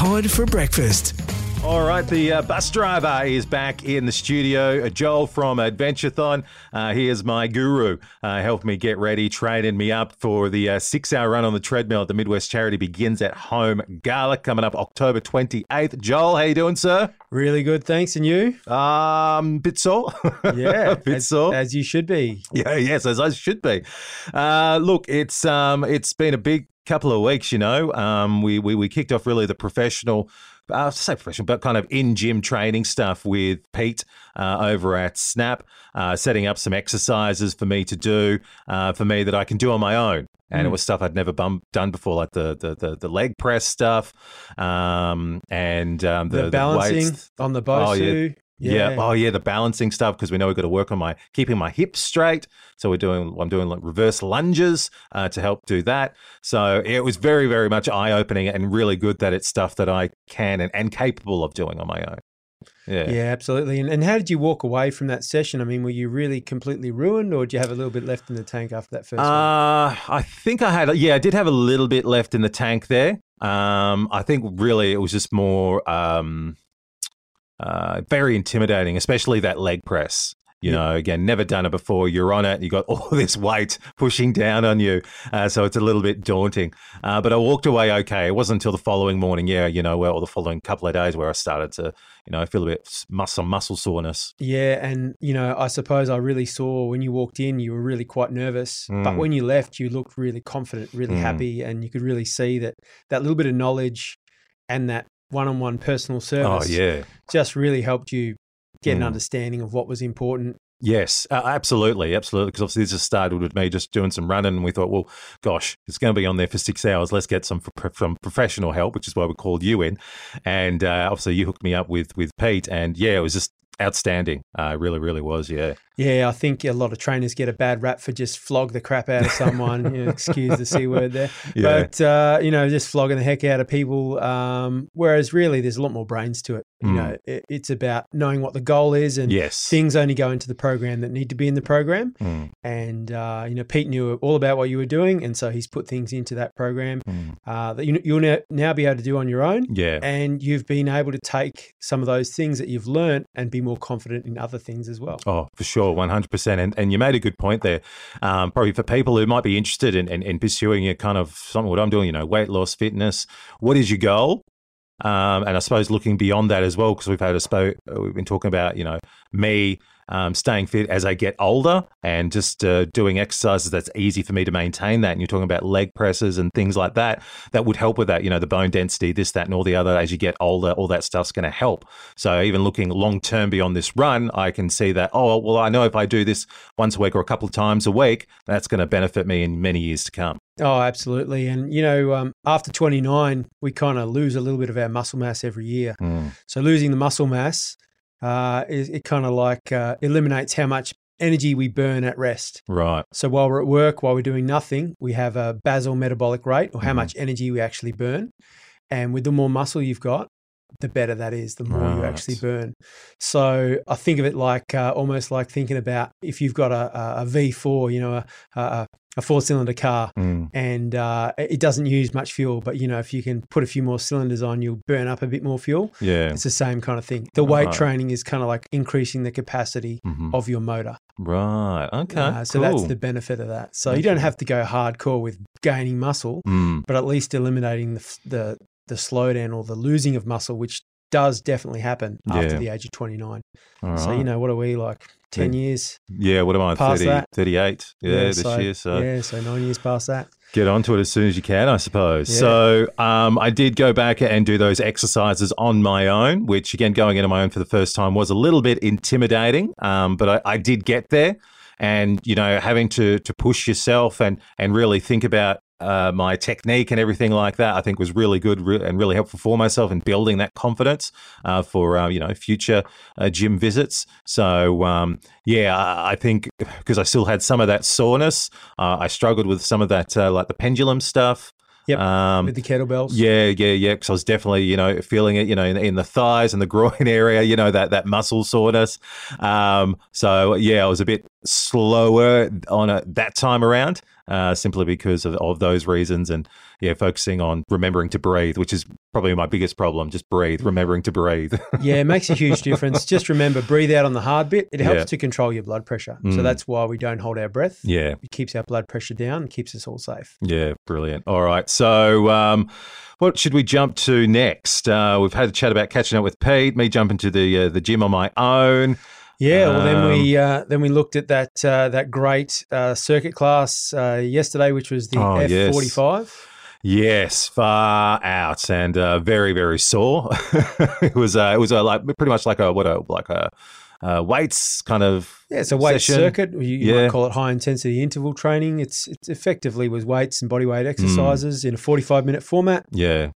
Todd for breakfast. All right, the uh, bus driver is back in the studio. Uh, Joel from Adventurethon. Uh, he is my guru. Uh, helped me get ready, training me up for the uh, six-hour run on the treadmill at the Midwest Charity Begins at Home Gala coming up October 28th. Joel, how you doing, sir? Really good, thanks. And you? Um, bit sore. Yeah, bit as, sore. as you should be. Yeah, yes, as I should be. Uh, look, it's um, it's been a big couple of weeks. You know, um, we we we kicked off really the professional. Uh, say professional, but kind of in gym training stuff with Pete uh, over at Snap, uh, setting up some exercises for me to do uh, for me that I can do on my own. And it was stuff I'd never bum- done before, like the, the the the leg press stuff, um, and um, The, the, balancing weights. on the Oh, yeah. Bosu. Yeah. Oh, yeah. The balancing stuff because we know we've got to work on my keeping my hips straight. So we're doing. I'm doing like reverse lunges uh, to help do that. So it was very, very much eye opening and really good that it's stuff that I can and, and capable of doing on my own. Yeah. Yeah, absolutely. And, and how did you walk away from that session? I mean, were you really completely ruined, or did you have a little bit left in the tank after that first one? Uh, I think I had. Yeah, I did have a little bit left in the tank there. Um, I think really it was just more um, uh, very intimidating, especially that leg press. You know, again, never done it before. You're on it. You got all this weight pushing down on you, uh, so it's a little bit daunting. Uh, but I walked away okay. It wasn't until the following morning, yeah, you know, well, the following couple of days where I started to, you know, feel a bit muscle muscle soreness. Yeah, and you know, I suppose I really saw when you walked in, you were really quite nervous, but Mm. when you left, you looked really confident, really Mm. happy, and you could really see that that little bit of knowledge and that one-on-one personal service Oh yeah. just really helped you get an Mm. understanding of what was important. Yes, uh, absolutely, absolutely. Because obviously this just started with me just doing some running, and we thought, well, gosh, it's going to be on there for six hours. Let's get some f- from professional help, which is why we called you in. And uh, obviously you hooked me up with with Pete, and yeah, it was just outstanding. Uh, really, really was. Yeah, Yeah, I think a lot of trainers get a bad rap for just flog the crap out of someone. you know, excuse the c word there, Yeah. but uh, you know, just flogging the heck out of people. Um, whereas really, there's a lot more brains to it. You Mm. know, it, it's about knowing what the goal is, and yes, things only go into the program that need to be in the program. Mm, And uh, you know, Pete knew all about what you were doing, and so he's put things into that program mm. uh, that you, you'll now, now be able to do on your own. yeah, And you've been able to take some of those things that you've learned and be more confident in other things as well. Oh, for sure, one hundred percent. And and you made a good point there. Um, probably for people who might be interested in, in, in pursuing a kind of something what I'm doing, you know, weight loss, fitness. What is your goal? Um, and I suppose looking beyond that as well, because we've had a spo- uh, we've been talking about, you know, me um, staying fit as I get older and just uh, doing exercises that's easy for me to maintain that. And you're talking about leg presses and things like that that would help with that. You know, the bone density, this, that, and all the other. As you get older, all that stuff's going to help. So even looking long term beyond this run, I can see that. Oh well, I know if I do this once a week or a couple of times a week, that's going to benefit me in many years to come. Oh, absolutely. And, you know, um, after 29, we kind of lose a little bit of our muscle mass every year. Mm. So losing the muscle mass, uh, is, it kind of like uh, eliminates how much energy we burn at rest. Right. So while we're at work, while we're doing nothing, we have a basal metabolic rate or how Mhm. much energy we actually burn. And with the more muscle you've got, the better that is, the more you actually burn. So I think of it like uh, almost like thinking about if you've got a, a, a V4, you know, a, a, a four cylinder car, Mm. and uh, it doesn't use much fuel. But you know, if you can put a few more cylinders on, you'll burn up a bit more fuel. Yeah. It's the same kind of thing. The weight Right. training is kind of like increasing the capacity Mhm. of your motor. Right. Okay. Uh, so that's the benefit of that. So you don't have to go hardcore with gaining muscle, Mm. but at least eliminating the the, the slowdown or the losing of muscle, which does definitely happen after Yeah. the age of 29. All So, you know, what are we like? 10 years? Yeah. What am I? Past 30, that. 38. Yeah, this year. So yeah, so nine years past that. get onto it as soon as you can, I suppose. Yeah. So um, I did go back and do those exercises on my own, which again, going into my own for the first time was a little bit intimidating, um, but I, I did get there. And you know, having to to push yourself and and really think about uh, my technique and everything like that, I think was really good re- and really helpful for myself in building that confidence uh, for uh, you know future uh, gym visits. So um, yeah, I, I think because I still had some of that soreness, uh, I struggled with some of that uh, like the pendulum stuff. Yep, Um, with the kettlebells. yeah, yeah, yeah. Because I was definitely, you know, feeling it, you know, in, in the thighs and the groin area, you know, that that muscle soreness. Um, so yeah, I was a bit slower on it that time around, uh, simply because of, of those reasons, and yeah, focusing on remembering to breathe, which is probably my biggest problem. Just breathe, remembering to breathe. yeah, it makes a huge difference. Just remember, breathe out on the hard bit. It helps Yeah. to control your blood pressure. So Mm. that's why we don't hold our breath. yeah, It keeps our blood pressure down keeps us all safe. yeah, brilliant. All right, so um, what should we jump to next? Uh, we've had a chat about catching up with Pete, me jumping to the uh, the gym on my own. Yeah, well then we Um, uh, then we looked at that uh, that great uh, circuit class uh, yesterday, which was the Oh, F forty five. Yes, far out and uh, very very sore. it was uh, it was like pretty much like a what a like a uh, weights kind of Yeah, it's a weight session. circuit. You, you Yeah. might call it high intensity interval training. It's it's effectively was weights and body Hmm. weight exercises in a forty five minute format. Yeah,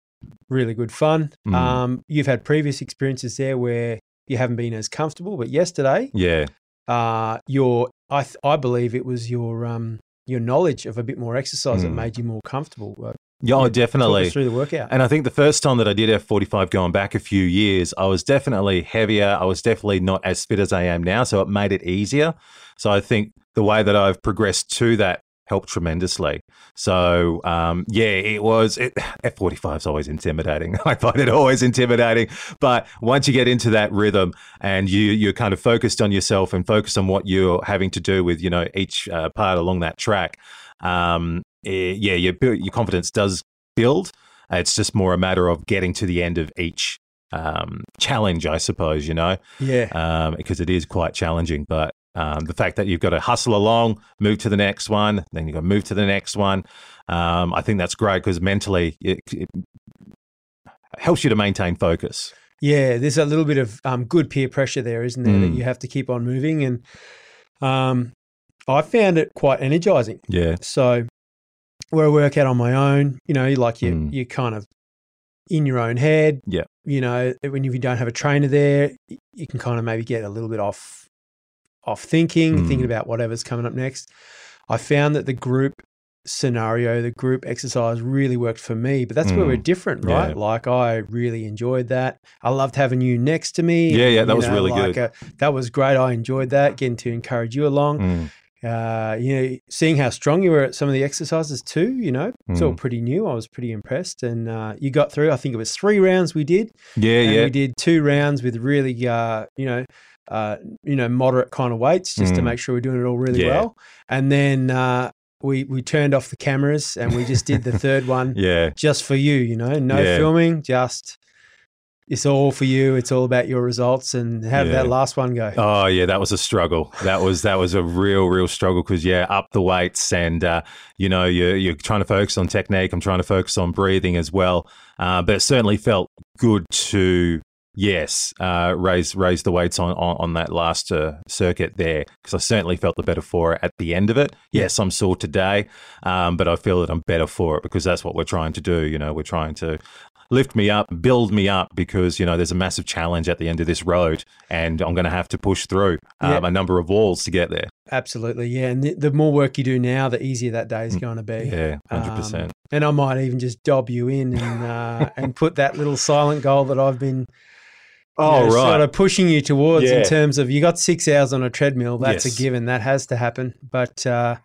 Really good fun. Mm. Um, you've had previous experiences there where you haven't been as comfortable, but yesterday, yeah, uh, your I th- I believe it was your um your knowledge of a bit more exercise that Mm. made you more comfortable. Uh, yeah, oh, definitely. through the workout. And I think the first time that I did F45 going back a few years, I was definitely heavier. I was definitely not as fit as I am now. So it made it easier. So I think the way that I've progressed to that helped tremendously. So um, yeah, it was it, F45 is always intimidating. I find it always intimidating. But once you get into that rhythm and you you're kind of focused on yourself and focused on what you're having to do with you know each uh, part along that track, um, eh, yeah, your your confidence does build. It's just more a matter of getting to the end of each um, challenge, I suppose, you know, yeah, um, because it is quite challenging. But um, the fact that you've got to hustle along, move to the next one, then you've got to move to the next one, um, I think that's great because mentally it, it helps you to maintain focus. yeah. There's a little bit of um, good peer pressure there, isn't there? That Mm. you have to keep on moving, and um, I found it quite energizing. Yeah. So where I work out on my own, you know, like you Mm. you kind of in your own head. Yeah. You know, when you don't have a trainer there, you can kind of maybe get a little bit off off thinking, Mm. thinking about whatever's coming up next. I found that the group scenario, the group exercise really worked for me, but that's where Mm. we're different, Yeah. right? Like I really enjoyed that. I loved having you next to me. Yeah, yeah, that was really like, good. uh, that was great. I enjoyed that, getting to encourage you along Mm. Uh, you know, seeing how strong you were at some of the exercises too, you know, it's all Mm. pretty new. I was pretty impressed. And uh, you got through, I think it was three rounds we did. Yeah, and yeah. we did two rounds with really, uh, you know, uh, you know, moderate kind of weights just to Mm. make sure we're doing it all really Yeah. well. And then uh, we, we turned off the cameras and we just did the third one Yeah. just for you, you know, no Yeah. filming, just it's all for you. It's all about your results. And how did Yeah. that last one go? Oh yeah, that was a struggle. That was that was a real real struggle because yeah, up the weights and uh, you know you're you're trying to focus on technique. I'm trying to focus on breathing as well. Uh, but it certainly felt good to yes uh, raise raise the weights on on, on that last uh, circuit there because I certainly felt the better for it at the end of it. Yes, I'm sore today, um, but I feel that I'm better for it because that's what we're trying to do. You know, we're trying to lift me up, build me up because, you know, there's a massive challenge at the end of this road and I'm going to have to push through um, Yeah. a number of walls to get there. Absolutely. Yeah. And the, the more work you do now, the easier that day is going to be. Mm. Yeah, 100%. Um, and I might even just dob you in and uh, and put that little silent goal that I've been you oh, know, right. sort of pushing you towards Yeah. in terms of you got six hours on a treadmill. That's Yes. a given. That has to happen. But uh,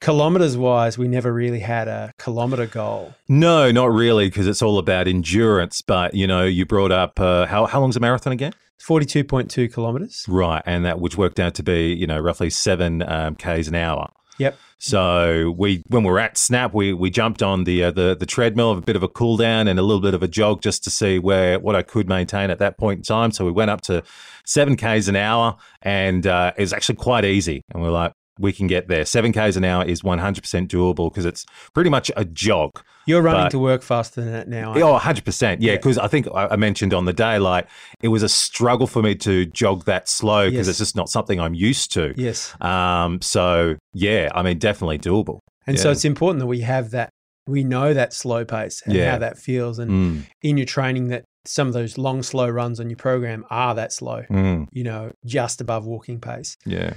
kilometers wise, we never really had a kilometer goal. no, not really because it's all about endurance. But, you know, you brought up uh, how, how long's a marathon again? Forty-two point two kilometers. Right. And that which worked out to be, you know, roughly seven um, Ks an hour. Yep. So we, when we were at Snap, we we jumped on the uh, the the treadmill, of a bit of a cool down and a little bit of a jog just to see where what I could maintain at that point in time. So we went up to seven k's an hour, and uh, it was actually quite easy. And we're like, we can get there. Seven k's an hour is one hundred percent doable because it's pretty much a jog. You're running But- to work faster than that now. Oh, 100%. Yeah, Yeah. because I think I mentioned on the day, like, it was a struggle for me to jog that slow because Yes. it's just not something I'm used to. Yes. Um, so yeah, I mean, definitely doable. And so it's important that we have that. We know that slow pace and Yeah. how that feels, and Mm, in your training, that some of those long, slow runs on your program are that slow. mm, You know, just above walking pace. yeah.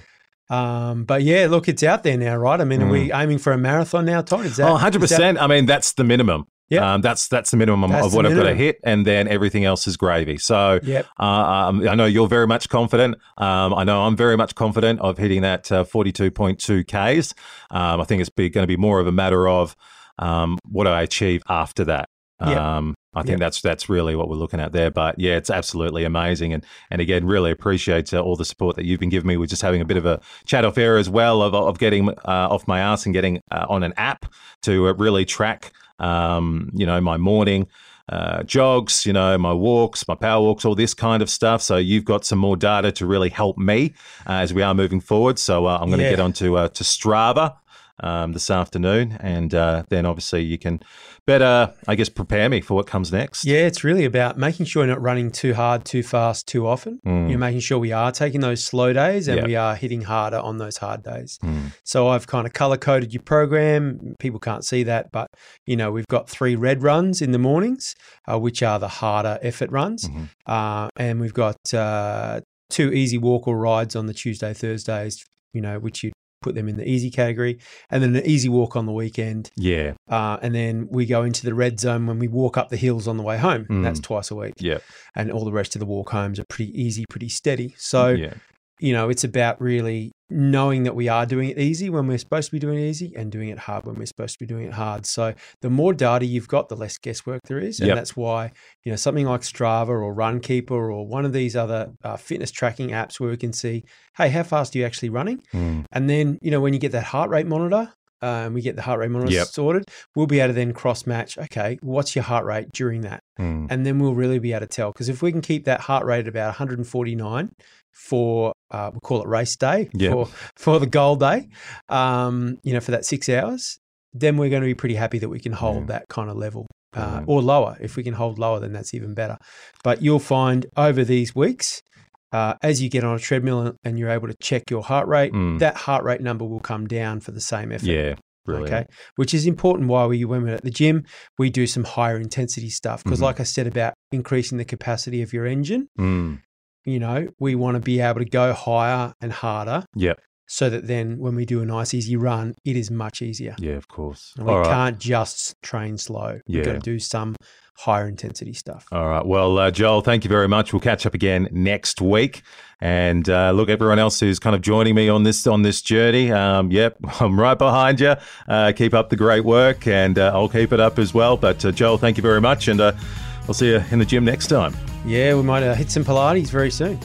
Um, but yeah, look, it's out there now, right? I mean, are we aiming for a marathon now, Todd? Is that Mm. oh, 100%. is I mean, that's the minimum. Yeah. Um, that's that's the minimum That's of what I've got to hit, and then everything else is gravy. So, Yep. uh, um, I know you're very much confident. Um, I know I'm very much confident of hitting that uh, 42.2 Ks. Um, I think it's going to be more of a matter of um, what I achieve after that. Yep. Um, I think that's that's really what we're looking at there. But yeah, it's absolutely amazing, and and again, really appreciate uh, all the support that you've been giving me. We're just having a bit of a chat off air as well of of getting uh, off my ass and getting uh, on an app to uh, really track, um, you know, my morning. Uh, jogs, you know, my walks, my power walks, all this kind of stuff. So you've got some more data to really help me uh, as we are moving forward. So uh, I'm going to Yeah. get onto uh, to Strava um, this afternoon, and uh, then obviously you can better, I guess, prepare me for what comes next. Yeah, it's really about making sure you're not running too hard, too fast, too often. Mm. You're making sure we are taking those slow days and Yeah. we are hitting harder on those hard days. Mm. So I've kind of color coded your program. People can't see that, but you know we've got three red runs in the mornings, uh, which are the harder effort runs, Mhm. uh, and we've got uh, two easy walk or rides on the Tuesday, Thursdays. You know, which you put them in the easy category, and then an easy walk on the weekend, Yeah, uh, and then we go into the red zone when we walk up the hills on the way home. Mm. That's twice a week, yeah, and all the rest of the walk homes are pretty easy, pretty steady. So yeah, you know, it's about really knowing that we are doing it easy when we're supposed to be doing it easy and doing it hard when we're supposed to be doing it hard. So the more data you've got, the less guesswork there is. And Yep. that's why, you know, something like Strava or Runkeeper or one of these other uh, fitness tracking apps where we can see, hey, how fast are you actually running? Mm. And then, you know, when you get that heart rate monitor, um, we get the heart rate monitor Yep. sorted, we'll be able to then cross match, okay, what's your heart rate during that? Mm. and then we'll really be able to tell. Because if we can keep that heart rate at about 149 for uh, we'll call it race day Yeah. for for the goal day, um, you know, for that six hours, then we're going to be pretty happy that we can hold Mm. that kind of level. Uh, or lower. If we can hold lower, then that's even better. But you'll find over these weeks, uh, as you get on a treadmill and- you're able to check your heart rate, Mm. that heart rate number will come down for the same effort. yeah, brilliant. Okay, which is important. Why we when we're at the gym, we do some higher intensity stuff because, Mhm. like I said about increasing the capacity of your engine, Mm. You know, we want to be able to go higher and harder, Yep. so that then when we do a nice easy run, it is much easier. Yeah, of course. And we All right. can't just train slow. We've got to do some higher intensity stuff. All right. Well, uh, Joel, thank you very much. We'll catch up again next week. And uh, look, everyone else who's kind of joining me on this on this journey, um, yep, I'm right behind you. Uh, keep up the great work, and uh, I'll keep it up as well. But uh, Joel, thank you very much, and uh, I'll see you in the gym next time. Yeah, we might uh, hit some Pilates very soon.